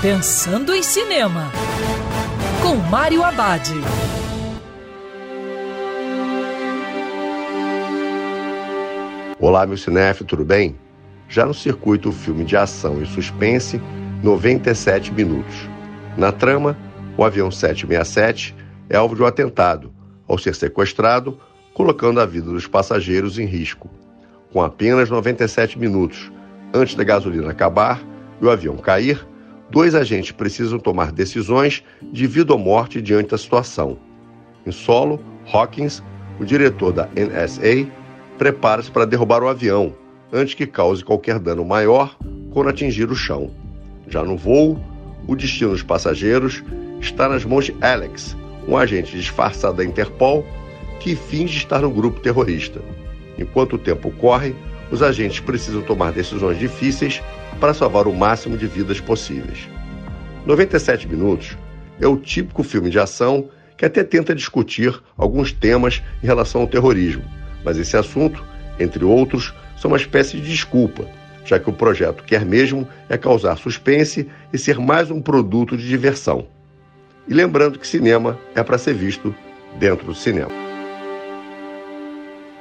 Pensando em Cinema, com Mário Abad. Olá, meu cinef, tudo bem? Já no circuito filme de ação e suspense, 97 minutos. Na trama, o avião 767 é alvo de um atentado, ao ser sequestrado, colocando a vida dos passageiros em risco. Com apenas 97 minutos antes da gasolina acabar e o avião cair, dois agentes precisam tomar decisões de vida ou morte diante da situação. Em solo, Hawkins, o diretor da NSA, prepara-se para derrubar o avião antes que cause qualquer dano maior quando atingir o chão. Já no voo, o destino dos passageiros está nas mãos de Alex, um agente disfarçado da Interpol que finge estar no grupo terrorista. Enquanto o tempo corre, os agentes precisam tomar decisões difíceis para salvar o máximo de vidas possíveis. 97 minutos é o típico filme de ação que até tenta discutir alguns temas em relação ao terrorismo, mas esse assunto, entre outros, são uma espécie de desculpa, já que o projeto quer mesmo é causar suspense e ser mais um produto de diversão. E lembrando que cinema é para ser visto dentro do cinema.